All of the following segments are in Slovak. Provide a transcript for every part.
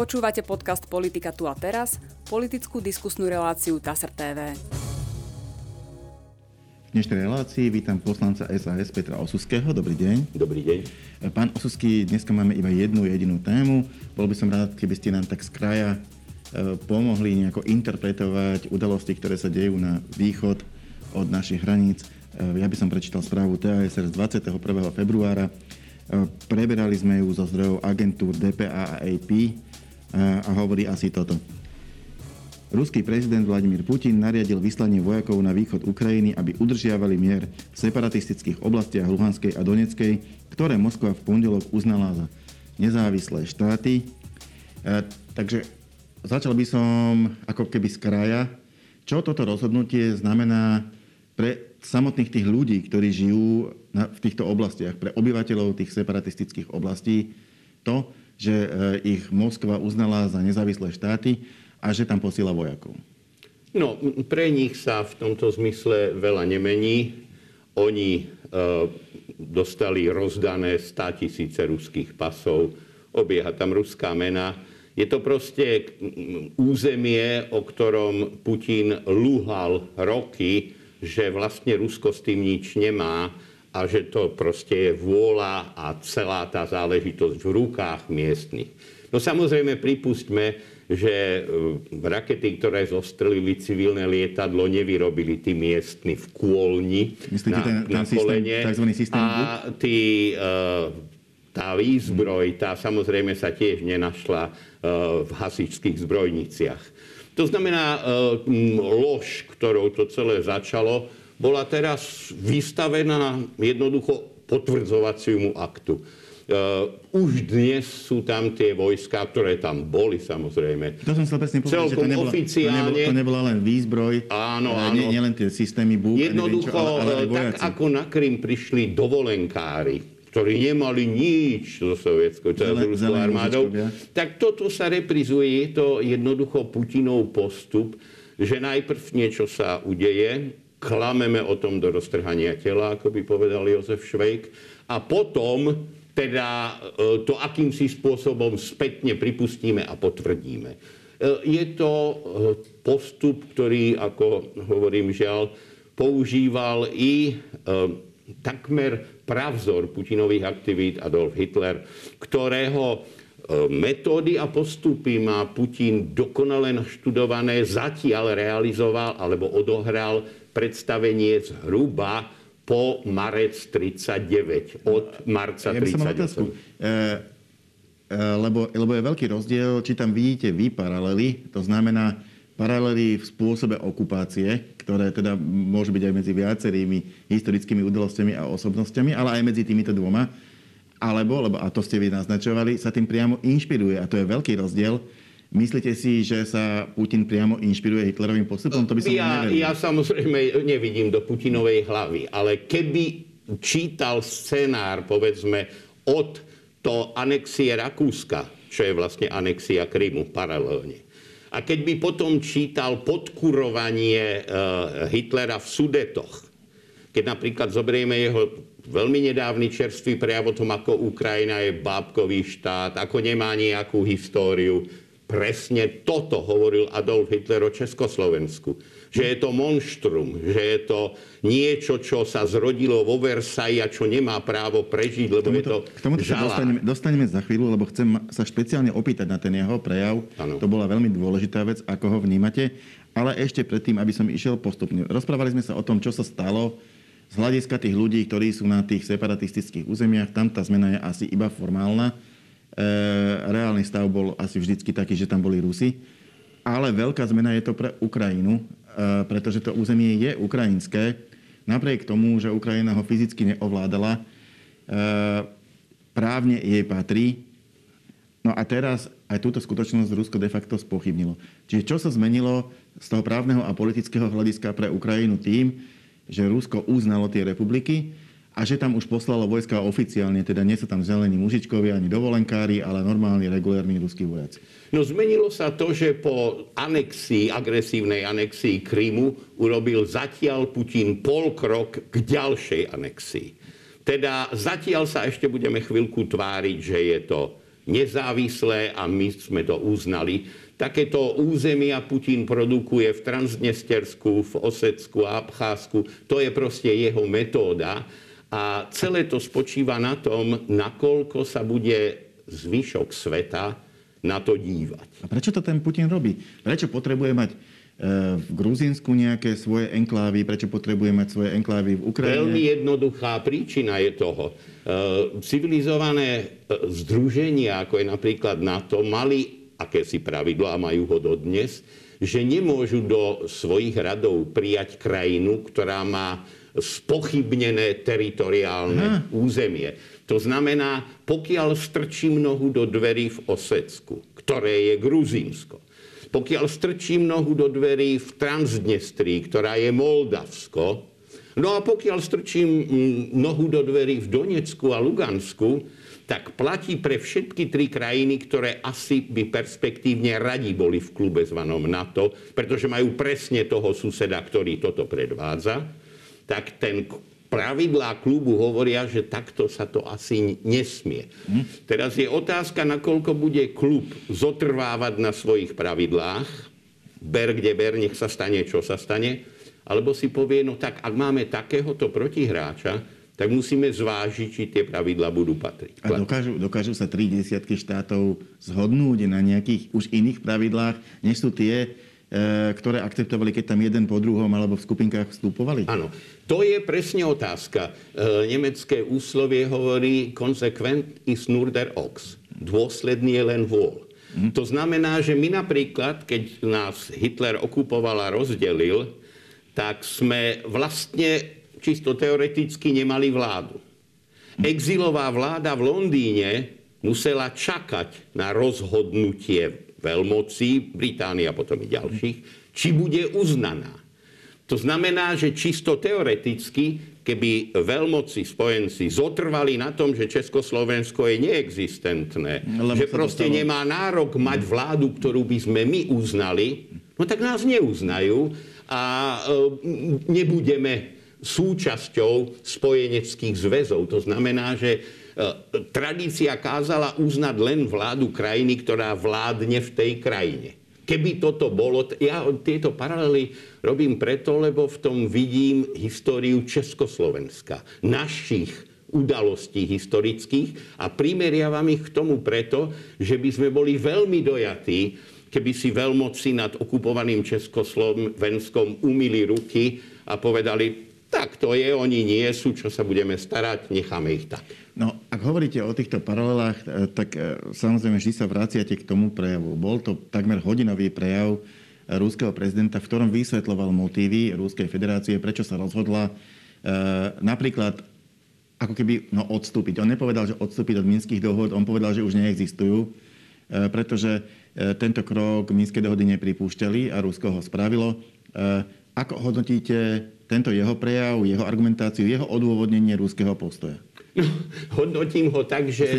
Počúvate podcast Politika tu a teraz, politickú diskusnú reláciu TASR TV. V dnešnej relácii vítam poslanca SAS Petra Osuského. Dobrý deň. Dobrý deň. Pán Osusky, dneska máme iba jednu jedinú tému. Bol by som rád, keby ste nám tak z kraja e, pomohli nejako interpretovať udalosti, ktoré sa dejú na východ od našich hraníc. E, ja by som prečítal správu TASR z 21. februára. E, preberali sme ju zo zdrojov agentúr DPA a AP a hovorí asi toto. Ruský prezident Vladimír Putin nariadil vyslanie vojakov na východ Ukrajiny, aby udržiavali mier v separatistických oblastiach Luhanskej a Doneckej, ktoré Moskva v pondelok uznala za nezávislé štáty. E, takže začal by som ako keby z kraja, čo toto rozhodnutie znamená pre samotných tých ľudí, ktorí žijú na, v týchto oblastiach, pre obyvateľov tých separatistických oblastí, to, že e, ich Moskva uznala za nezávislé štáty a že tam posiela vojakov. No, pre nich sa v tomto zmysle veľa nemení. Oni e, dostali rozdané 100 tisíce ruských pasov, obieha tam ruská mena. Je to proste územie, o ktorom Putin lúhal roky, že vlastne Rusko s tým nič nemá a že to proste je vôľa a celá tá záležitosť v rukách miestnych. No samozrejme pripustme, že e, rakety, ktoré zostrelili civilné lietadlo, nevyrobili tí miestni v kôlni Myslíte na, ten, na systém, kolene. systém a tí, uh, tá výzbroj, tá samozrejme sa tiež nenašla uh, v hasičských zbrojniciach. To znamená, lož, ktorou to celé začalo, bola teraz vystavená jednoducho potvrdzovaciemu aktu. Uh, už dnes sú tam tie vojska, ktoré tam boli samozrejme. To som chcel presne povedať, že to nebola, oficiálne, to, nebola, to nebola len výzbroj, áno, áno. Nie, nie len tie systémy BUK, Jednoducho, čo, ale, ale tak ako na Krym prišli dovolenkári, ktorí nemali nič so sovietskou ruskou armádou, tak toto sa reprizuje. Je to jednoducho Putinov postup, že najprv niečo sa udeje, klameme o tom do roztrhania tela, ako by povedal Jozef Švejk, a potom teda e, to akýmsi spôsobom spätne pripustíme a potvrdíme. E, je to e, postup, ktorý, ako hovorím žiaľ, používal i takmer pravzor Putinových aktivít Adolf Hitler, ktorého metódy a postupy má Putin dokonale naštudované, zatiaľ realizoval alebo odohral predstavenie zhruba po marec 39, od marca ja 38. E, e, lebo, lebo je veľký rozdiel, či tam vidíte vy paralely, to znamená paralely v spôsobe okupácie, ktoré teda môžu byť aj medzi viacerými historickými udalostiami a osobnostiami, ale aj medzi týmito dvoma. Alebo, lebo, a to ste vy naznačovali, sa tým priamo inšpiruje. A to je veľký rozdiel Myslíte si, že sa Putin priamo inšpiruje Hitlerovým postupom? To by som ja, ja samozrejme nevidím do Putinovej hlavy, ale keby čítal scenár, povedzme, od to anexie Rakúska, čo je vlastne anexia Krymu paralelne. A keď by potom čítal podkurovanie uh, Hitlera v Sudetoch, keď napríklad zoberieme jeho veľmi nedávny čerstvý prejav o tom, ako Ukrajina je bábkový štát, ako nemá nejakú históriu, presne toto hovoril Adolf Hitler o Československu. Že je to monštrum, že je to niečo, čo sa zrodilo vo Versailles a čo nemá právo prežiť, lebo tomuto, je to K tomuto sa dostaneme, dostaneme za chvíľu, lebo chcem sa špeciálne opýtať na ten jeho prejav. Ano. To bola veľmi dôležitá vec, ako ho vnímate. Ale ešte predtým, aby som išiel postupne. Rozprávali sme sa o tom, čo sa stalo z hľadiska tých ľudí, ktorí sú na tých separatistických územiach. Tam tá zmena je asi iba formálna reálny stav bol asi vždycky taký, že tam boli Rusy. Ale veľká zmena je to pre Ukrajinu, e, pretože to územie je ukrajinské. Napriek tomu, že Ukrajina ho fyzicky neovládala, e, právne jej patrí. No a teraz aj túto skutočnosť Rusko de facto spochybnilo. Čiže čo sa zmenilo z toho právneho a politického hľadiska pre Ukrajinu tým, že Rusko uznalo tie republiky a že tam už poslalo vojska oficiálne, teda nie sú tam zelení mužičkovia ani dovolenkári, ale normálni, regulárni ruskí vojaci. No zmenilo sa to, že po anexii, agresívnej anexii Krymu urobil zatiaľ Putin pol krok k ďalšej anexii. Teda zatiaľ sa ešte budeme chvíľku tváriť, že je to nezávislé a my sme to uznali. Takéto územia Putin produkuje v Transnestersku, v Osecku a Abcházsku. To je proste jeho metóda. A celé to spočíva na tom, nakoľko sa bude zvyšok sveta na to dívať. A prečo to ten Putin robí? Prečo potrebuje mať v Gruzínsku nejaké svoje enklávy, prečo potrebuje mať svoje enklávy v Ukrajine? Veľmi jednoduchá príčina je toho. E, civilizované e, združenia, ako je napríklad NATO, mali akési pravidlo a majú ho dodnes, že nemôžu do svojich radov prijať krajinu, ktorá má spochybnené teritoriálne Aha. územie. To znamená, pokiaľ strčím nohu do dverí v Osecku, ktoré je Gruzínsko, pokiaľ strčím nohu do dverí v Transdnestrii, ktorá je Moldavsko, no a pokiaľ strčím nohu do dverí v Donecku a Lugansku, tak platí pre všetky tri krajiny, ktoré asi by perspektívne radi boli v klube zvanom NATO, pretože majú presne toho suseda, ktorý toto predvádza, tak ten pravidlá klubu hovoria, že takto sa to asi nesmie. Hm? Teraz je otázka, nakoľko bude klub zotrvávať na svojich pravidlách, ber kde ber, nech sa stane, čo sa stane, alebo si povie, no tak ak máme takéhoto protihráča, tak musíme zvážiť, či tie pravidla budú patriť. A dokážu, dokážu sa tri desiatky štátov zhodnúť na nejakých už iných pravidlách, než sú tie, ktoré akceptovali, keď tam jeden po druhom alebo v skupinkách vstupovali? Áno, to je presne otázka. E, nemecké úslovie hovorí konsekvent is nur der Ox. Dôsledný je len vôľ. Hm. To znamená, že my napríklad, keď nás Hitler okupoval a rozdelil, tak sme vlastne čisto teoreticky nemali vládu. Exilová vláda v Londýne musela čakať na rozhodnutie veľmocí, Británie a potom i ďalších, či bude uznaná. To znamená, že čisto teoreticky, keby veľmoci spojenci zotrvali na tom, že Československo je neexistentné, Lebo že proste dostalo... nemá nárok mať vládu, ktorú by sme my uznali, no tak nás neuznajú a e, nebudeme súčasťou spojeneckých zväzov. To znamená, že tradícia kázala uznať len vládu krajiny, ktorá vládne v tej krajine. Keby toto bolo, ja tieto paralely robím preto, lebo v tom vidím históriu Československa, našich udalostí historických a primeriavam ich k tomu preto, že by sme boli veľmi dojatí, keby si veľmoci nad okupovaným Československom umili ruky a povedali, tak to je, oni nie sú, čo sa budeme starať, necháme ich tak. Ak hovoríte o týchto paralelách, e, tak e, samozrejme vždy sa vraciate k tomu prejavu. Bol to takmer hodinový prejav e, rúského prezidenta, v ktorom vysvetloval motívy Rúskej federácie, prečo sa rozhodla napríklad ako keby no, odstúpiť. On nepovedal, že odstúpiť od minských dohod, on povedal, že už neexistujú, pretože tento krok minské dohody nepripúšťali a Rusko ho spravilo. Ako hodnotíte tento jeho prejav, jeho argumentáciu, jeho odôvodnenie rúského postoja? No, hodnotím ho tak, že,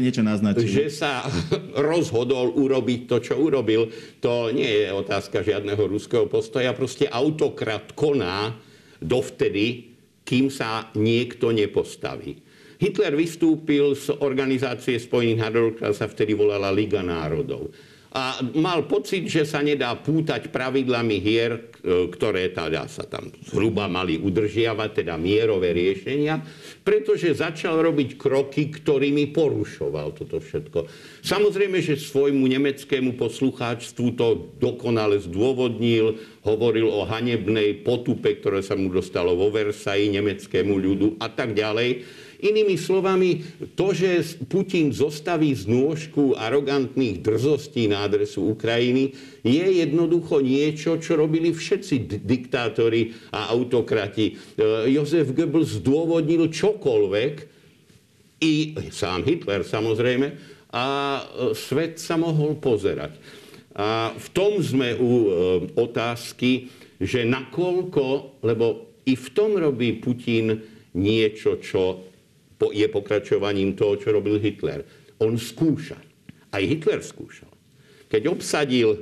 že sa rozhodol urobiť to, čo urobil. To nie je otázka žiadneho ruského postoja. Proste autokrat koná dovtedy, kým sa niekto nepostaví. Hitler vystúpil z organizácie Spojených národov, ktorá sa vtedy volala Liga národov a mal pocit, že sa nedá pútať pravidlami hier, ktoré teda sa tam zhruba mali udržiavať, teda mierové riešenia, pretože začal robiť kroky, ktorými porušoval toto všetko. Samozrejme, že svojmu nemeckému poslucháčstvu to dokonale zdôvodnil, hovoril o hanebnej potupe, ktoré sa mu dostalo vo Versailles nemeckému ľudu a tak ďalej. Inými slovami, to, že Putin zostaví z nôžku arogantných drzostí na adresu Ukrajiny, je jednoducho niečo, čo robili všetci diktátori a autokrati. E, Jozef Goebbels zdôvodnil čokoľvek, i sám Hitler samozrejme, a e, svet sa mohol pozerať. A v tom sme u e, otázky, že nakoľko, lebo i v tom robí Putin niečo, čo je pokračovaním toho, čo robil Hitler. On skúša. Aj Hitler skúšal. Keď obsadil, e,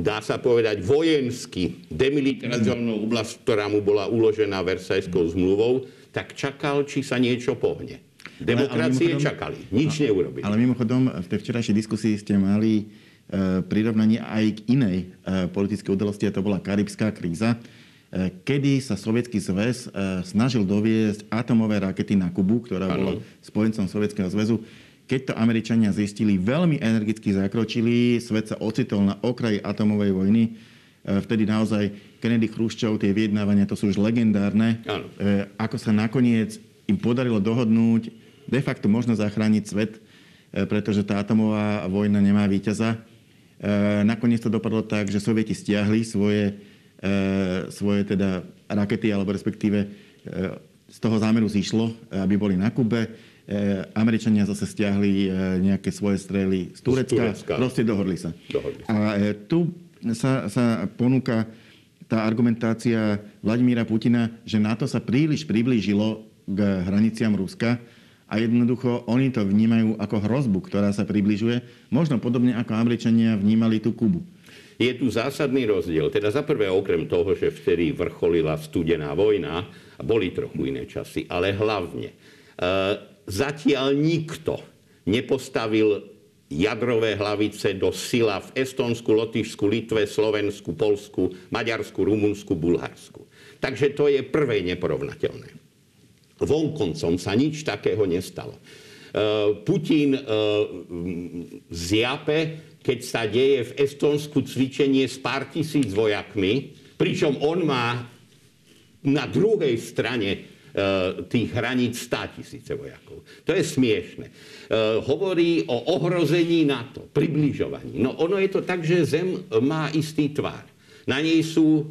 dá sa povedať, vojensky demilitarizovanú oblasť, ktorá mu bola uložená Versajskou zmluvou, tak čakal, či sa niečo pohne. Demokracie ale, ale čakali, nič neurobili. Ale mimochodom, v tej včerajšej diskusii ste mali e, prirovnanie aj k inej e, politickej udalosti, a to bola karibská kríza, kedy sa Sovietský zväz snažil doviesť atomové rakety na Kubu, ktorá bola spojencom Sovietskeho zväzu. Keď to Američania zistili, veľmi energicky zakročili, svet sa ocitol na okraji atomovej vojny. Vtedy naozaj Kennedy, Chruščov, tie vyjednávania, to sú už legendárne. Ano. Ako sa nakoniec im podarilo dohodnúť de facto možno zachrániť svet, e, pretože tá atomová vojna nemá víťaza. E, nakoniec to dopadlo tak, že Sovieti stiahli svoje, e, svoje teda rakety, alebo respektíve z toho zámeru zišlo, aby boli na Kube. Američania zase stiahli nejaké svoje strely z Turecka. Z Turecka. Proste dohodli sa. Dohodli. A tu sa, sa ponúka tá argumentácia Vladimíra Putina, že NATO sa príliš priblížilo k hraniciam Ruska a jednoducho oni to vnímajú ako hrozbu, ktorá sa približuje, možno podobne ako Američania vnímali tú Kubu. Je tu zásadný rozdiel. Teda za prvé, okrem toho, že vtedy vrcholila studená vojna, boli trochu iné časy, ale hlavne, e, zatiaľ nikto nepostavil jadrové hlavice do sila v Estonsku, Lotyšsku, Litve, Slovensku, Polsku, Maďarsku, Rumunsku, Bulharsku. Takže to je prvé neporovnateľné. Vonkoncom sa nič takého nestalo. E, Putin e, zjape, keď sa deje v Estonsku cvičenie s pár tisíc vojakmi, pričom on má na druhej strane e, tých hraníc 100 tisíce vojakov. To je smiešne. Hovorí o ohrození NATO, približovaní. No ono je to tak, že Zem má istý tvár. Na nej sú,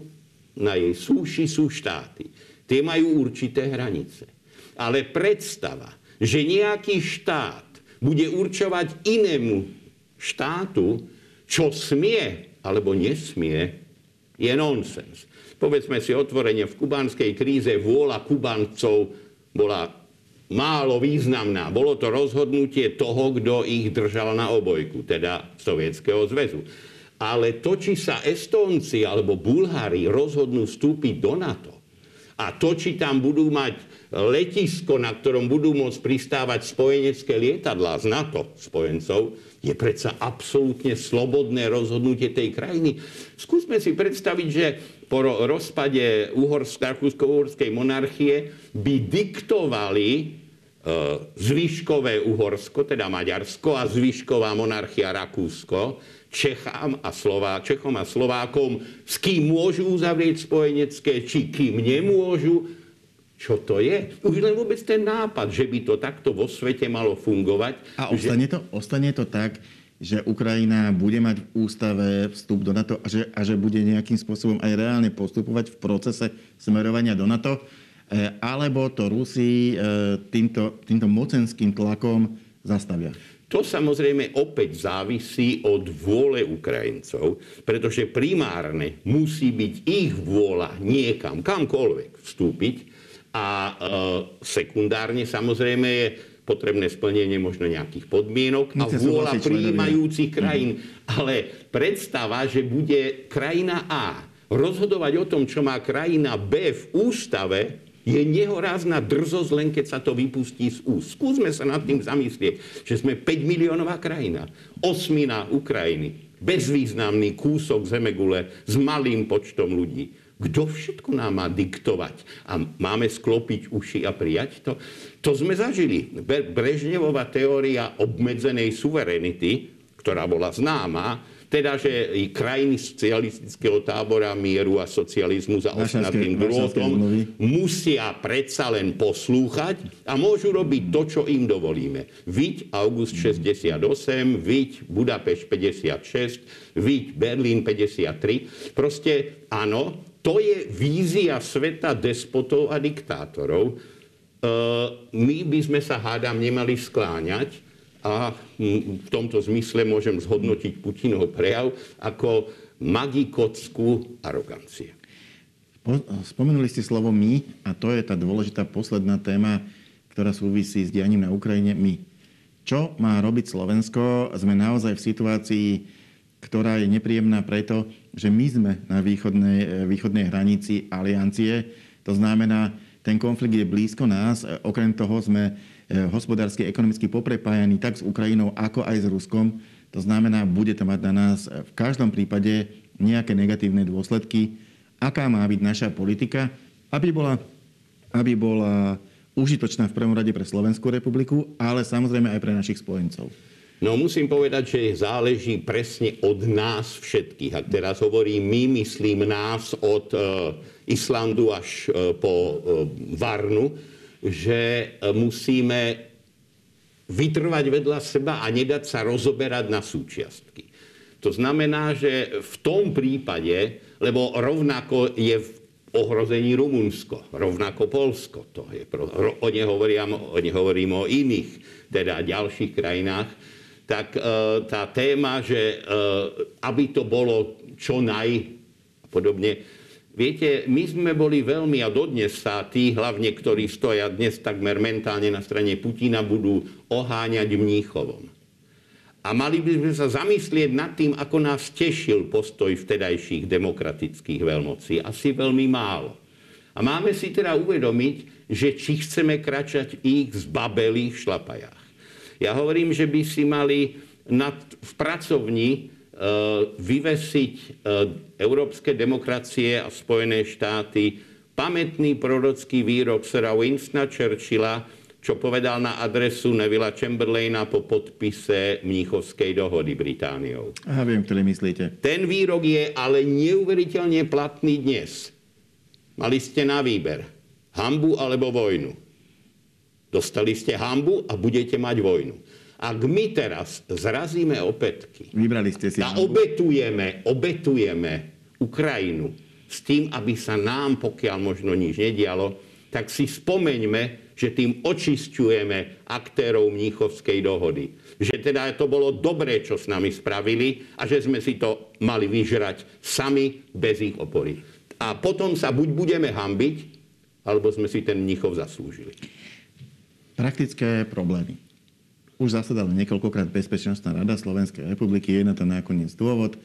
na jej súši sú štáty. Tie majú určité hranice. Ale predstava, že nejaký štát bude určovať inému štátu, čo smie alebo nesmie, je nonsens. Povedzme si otvorene, v kubanskej kríze vôľa Kubancov bola málo významná. Bolo to rozhodnutie toho, kto ich držal na obojku, teda Sovietskeho zväzu. Ale to, či sa Estónci alebo Bulhári rozhodnú vstúpiť do NATO a to, či tam budú mať letisko, na ktorom budú môcť pristávať spojenecké lietadlá z NATO spojencov, je predsa absolútne slobodné rozhodnutie tej krajiny. Skúsme si predstaviť, že po rozpade Rakúsko-uhorskej monarchie by diktovali e, zvyškové Uhorsko, teda Maďarsko a zvyšková monarchia Rakúsko, Čechám a Slová, Čechom a Slovákom, s kým môžu uzavrieť spojenecké, či kým nemôžu, čo to je. Už len vôbec ten nápad, že by to takto vo svete malo fungovať. A ostane, že... to, ostane to tak, že Ukrajina bude mať v ústave vstup do NATO a že, a že bude nejakým spôsobom aj reálne postupovať v procese smerovania do NATO, e, alebo to Rusi e, týmto, týmto mocenským tlakom zastavia. To samozrejme opäť závisí od vôle Ukrajincov, pretože primárne musí byť ich vôľa niekam, kamkoľvek vstúpiť, a e, sekundárne samozrejme je potrebné splnenie možno nejakých podmienok a vôľa prijímajúcich krajín. Mm-hmm. Ale predstava, že bude krajina A rozhodovať o tom, čo má krajina B v ústave, je nehorázna drzosť len keď sa to vypustí z úst. Skúsme sa nad tým zamyslieť, že sme 5 miliónová krajina, osmina Ukrajiny, bezvýznamný kúsok zemegule s malým počtom ľudí kto všetko nám má diktovať? A máme sklopiť uši a prijať to? To sme zažili. Brežnevová teória obmedzenej suverenity, ktorá bola známa, teda, že krajiny socialistického tábora mieru a socializmu za osnatým drôtom musia predsa len poslúchať a môžu robiť to, čo im dovolíme. Viď August 68, viď Budapešť 56, viď Berlín 53. Proste áno, to je vízia sveta despotov a diktátorov. E, my by sme sa, hádam, nemali skláňať a v tomto zmysle môžem zhodnotiť Putinov prejav ako magikotskú arogancie. Spomenuli ste slovo my a to je tá dôležitá posledná téma, ktorá súvisí s dianím na Ukrajine. My. Čo má robiť Slovensko? Sme naozaj v situácii, ktorá je nepríjemná preto, že my sme na východnej, e, východnej hranici aliancie. To znamená, ten konflikt je blízko nás. E, okrem toho sme hospodársky, ekonomicky poprepájaný tak s Ukrajinou, ako aj s Ruskom. To znamená, bude to mať na nás v každom prípade nejaké negatívne dôsledky. Aká má byť naša politika, aby bola, aby bola užitočná v prvom rade pre Slovenskú republiku, ale samozrejme aj pre našich spojencov. No musím povedať, že záleží presne od nás všetkých. Ak teraz hovorím my, myslím nás od e, Islandu až e, po e, Varnu, že e, musíme vytrvať vedľa seba a nedať sa rozoberať na súčiastky. To znamená, že v tom prípade, lebo rovnako je v ohrození Rumunsko, rovnako Polsko, to je, o, nehovorím, o nehovorím o iných, teda ďalších krajinách, tak e, tá téma, že e, aby to bolo čo naj podobne, Viete, my sme boli veľmi, a dodnes sa tí hlavne, ktorí stoja dnes takmer mentálne na strane Putina, budú oháňať Mníchovom. A mali by sme sa zamyslieť nad tým, ako nás tešil postoj vtedajších demokratických veľmocí. Asi veľmi málo. A máme si teda uvedomiť, že či chceme kračať ich z babelých šlapajách. Ja hovorím, že by si mali nad, v pracovni vyvesiť eh, európske demokracie a Spojené štáty pamätný prorocký výrok Sira Winstona Churchilla, čo povedal na adresu Nevilla Chamberlaina po podpise Mníchovskej dohody Britániou. Aha, viem, ktorý myslíte. Ten výrok je ale neuveriteľne platný dnes. Mali ste na výber hambu alebo vojnu. Dostali ste hambu a budete mať vojnu. Ak my teraz zrazíme opätky Vybrali ste si a obetujeme, obetujeme Ukrajinu s tým, aby sa nám, pokiaľ možno nič nedialo, tak si spomeňme, že tým očisťujeme aktérov Mníchovskej dohody. Že teda to bolo dobré, čo s nami spravili a že sme si to mali vyžrať sami bez ich opory. A potom sa buď budeme hambiť, alebo sme si ten Mníchov zaslúžili. Praktické problémy. Už zasadala niekoľkokrát Bezpečnostná rada Slovenskej republiky, je na to nakoniec dôvod.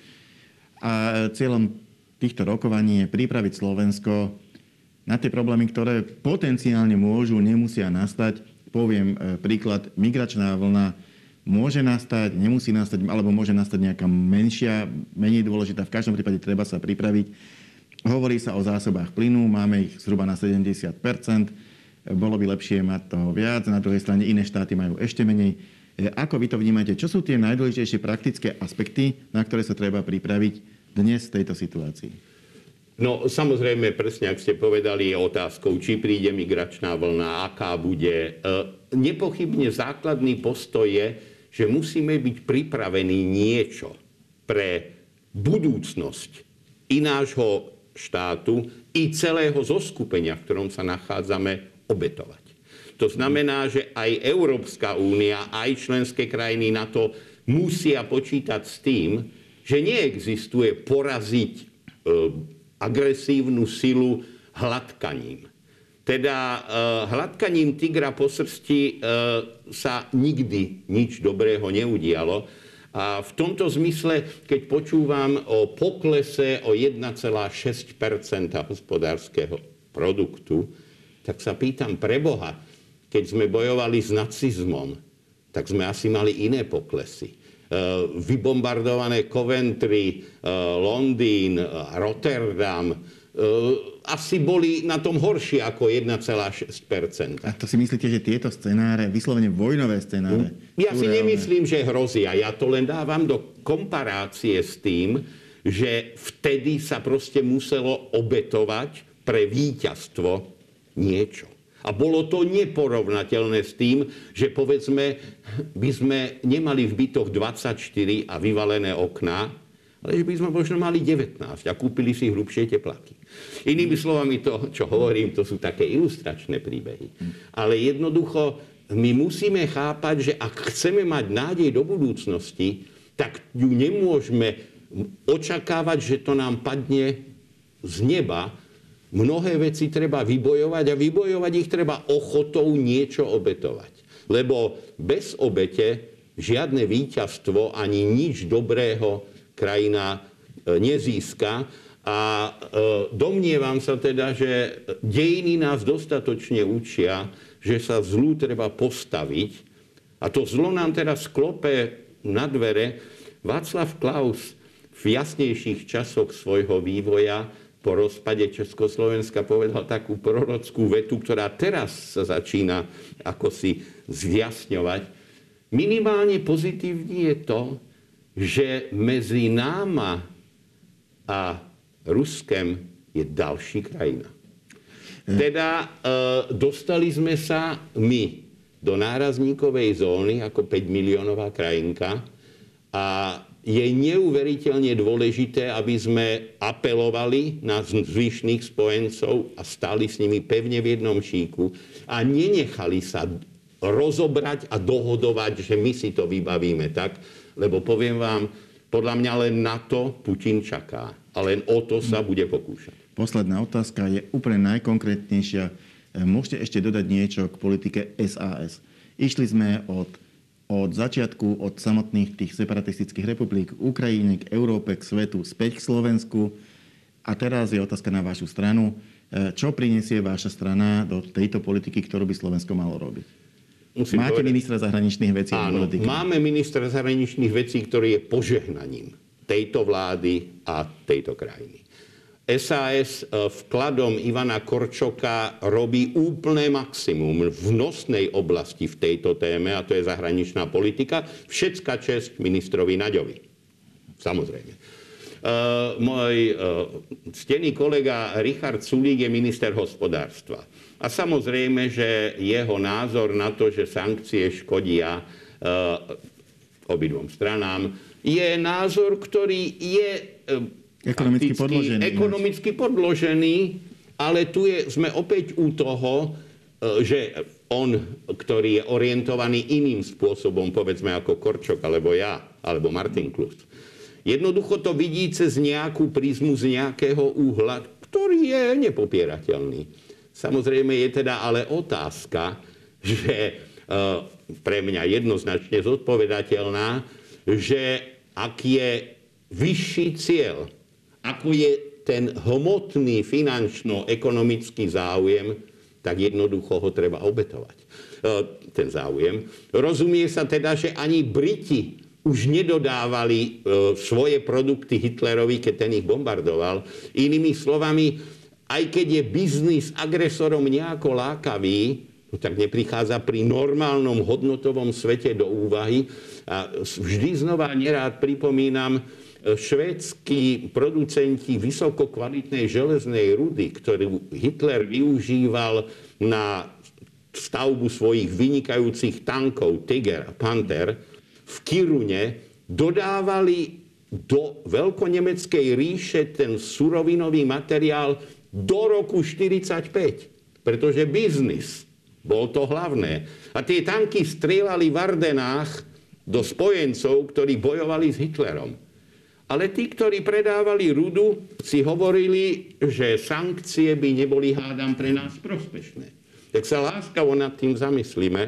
A cieľom týchto rokovaní je pripraviť Slovensko na tie problémy, ktoré potenciálne môžu, nemusia nastať. Poviem e, príklad, migračná vlna môže nastať, nemusí nastať, alebo môže nastať nejaká menšia, menej dôležitá. V každom prípade treba sa pripraviť. Hovorí sa o zásobách plynu, máme ich zhruba na 70 bolo by lepšie mať toho viac, na druhej strane iné štáty majú ešte menej. E, ako vy to vnímate? Čo sú tie najdôležitejšie praktické aspekty, na ktoré sa treba pripraviť dnes v tejto situácii? No samozrejme, presne ak ste povedali, je otázkou, či príde migračná vlna, aká bude. E, nepochybne základný postoj je, že musíme byť pripravení niečo pre budúcnosť i nášho štátu, i celého zoskupenia, v ktorom sa nachádzame, obetovať. To znamená, že aj Európska únia, aj členské krajiny na to musia počítať s tým, že neexistuje poraziť e, agresívnu silu hladkaním. Teda e, hladkaním tigra po srsti e, sa nikdy nič dobrého neudialo. A v tomto zmysle, keď počúvam o poklese o 1,6% hospodárskeho produktu, tak sa pýtam pre Boha, keď sme bojovali s nacizmom, tak sme asi mali iné poklesy. Uh, vybombardované Coventry, uh, Londýn, uh, Rotterdam, asi boli na tom horšie ako 1,6% A to si myslíte, že tieto scenáre, vyslovene vojnové scenáre... Ja si nemyslím, že hrozia. Ja to len dávam do komparácie s tým, že vtedy sa proste muselo obetovať pre víťazstvo niečo. A bolo to neporovnateľné s tým, že povedzme, by sme nemali v bytoch 24 a vyvalené okná, ale že by sme možno mali 19 a kúpili si hrubšie teplaky. Inými slovami to, čo hovorím, to sú také ilustračné príbehy. Ale jednoducho my musíme chápať, že ak chceme mať nádej do budúcnosti, tak ju nemôžeme očakávať, že to nám padne z neba, Mnohé veci treba vybojovať a vybojovať ich treba ochotou niečo obetovať. Lebo bez obete žiadne víťazstvo ani nič dobrého krajina e, nezíska. A e, domnievam sa teda, že dejiny nás dostatočne učia, že sa zlu treba postaviť. A to zlo nám teraz klope na dvere. Václav Klaus v jasnejších časoch svojho vývoja po rozpade Československa povedal takú prorockú vetu, ktorá teraz sa začína ako si zjasňovať. Minimálne pozitívne je to, že medzi náma a Ruskem je ďalší krajina. Teda e, dostali sme sa my do nárazníkovej zóny ako 5 miliónová krajinka a je neuveriteľne dôležité, aby sme apelovali na zvyšných spojencov a stali s nimi pevne v jednom šíku a nenechali sa rozobrať a dohodovať, že my si to vybavíme tak, lebo poviem vám, podľa mňa len na to Putin čaká a len o to sa bude pokúšať. Posledná otázka je úplne najkonkrétnejšia. Môžete ešte dodať niečo k politike SAS. Išli sme od od začiatku, od samotných tých separatistických republik Ukrajine, k Európe, k svetu, späť k Slovensku. A teraz je otázka na vašu stranu. E, čo prinesie vaša strana do tejto politiky, ktorú by Slovensko malo robiť? Musím Máte povedať... ministra zahraničných vecí Áno, máme ministra zahraničných vecí, ktorý je požehnaním tejto vlády a tejto krajiny. SAS e, vkladom Ivana Korčoka robí úplné maximum v nosnej oblasti v tejto téme, a to je zahraničná politika. Všetka čest ministrovi Naďovi. Samozrejme. Uh, môj uh, stený kolega Richard Sulík je minister hospodárstva. A samozrejme, že jeho názor na to, že sankcie škodia uh, obidvom stranám, je názor, ktorý je Ekonomicky podložený. Ekonomicky podložený, ale tu je, sme opäť u toho, e, že on, ktorý je orientovaný iným spôsobom, povedzme ako Korčok, alebo ja, alebo Martin Klus, jednoducho to vidí cez nejakú prízmu z nejakého úhla, ktorý je nepopierateľný. Samozrejme je teda ale otázka, že e, pre mňa jednoznačne zodpovedateľná, že ak je vyšší cieľ ako je ten hmotný finančno-ekonomický záujem, tak jednoducho ho treba obetovať. E, ten záujem. Rozumie sa teda, že ani Briti už nedodávali e, svoje produkty Hitlerovi, keď ten ich bombardoval. Inými slovami, aj keď je biznis agresorom nejako lákavý, no tak neprichádza pri normálnom hodnotovom svete do úvahy. A vždy znova nerád pripomínam, švédsky producenti vysokokvalitnej železnej rudy, ktorú Hitler využíval na stavbu svojich vynikajúcich tankov Tiger a Panther v Kirune, dodávali do veľkonemeckej ríše ten surovinový materiál do roku 1945, pretože biznis bol to hlavné. A tie tanky strieľali v Ardenách do spojencov, ktorí bojovali s Hitlerom. Ale tí, ktorí predávali rudu, si hovorili, že sankcie by neboli hádam pre nás prospešné. Tak sa láskavo nad tým zamyslíme,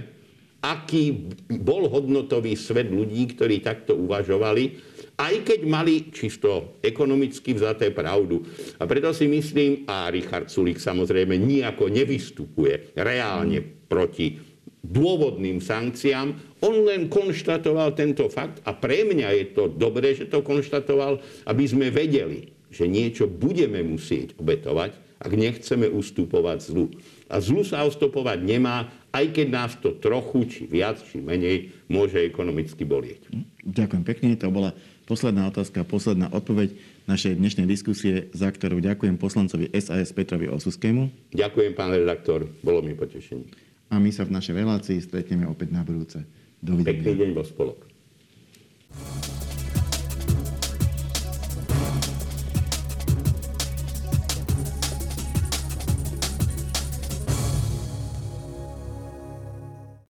aký bol hodnotový svet ľudí, ktorí takto uvažovali, aj keď mali čisto ekonomicky vzaté pravdu. A preto si myslím, a Richard Sulik samozrejme nijako nevystupuje reálne proti dôvodným sankciám. On len konštatoval tento fakt a pre mňa je to dobré, že to konštatoval, aby sme vedeli, že niečo budeme musieť obetovať, ak nechceme ustupovať zlu. A zlu sa ustupovať nemá, aj keď nás to trochu, či viac, či menej, môže ekonomicky bolieť. Ďakujem pekne. To bola posledná otázka, posledná odpoveď našej dnešnej diskusie, za ktorú ďakujem poslancovi SAS Petrovi Osuskému. Ďakujem, pán redaktor. Bolo mi potešením a my sa v našej relácii stretneme opäť na budúce. Dovidenia. Pekný deň vo spolok.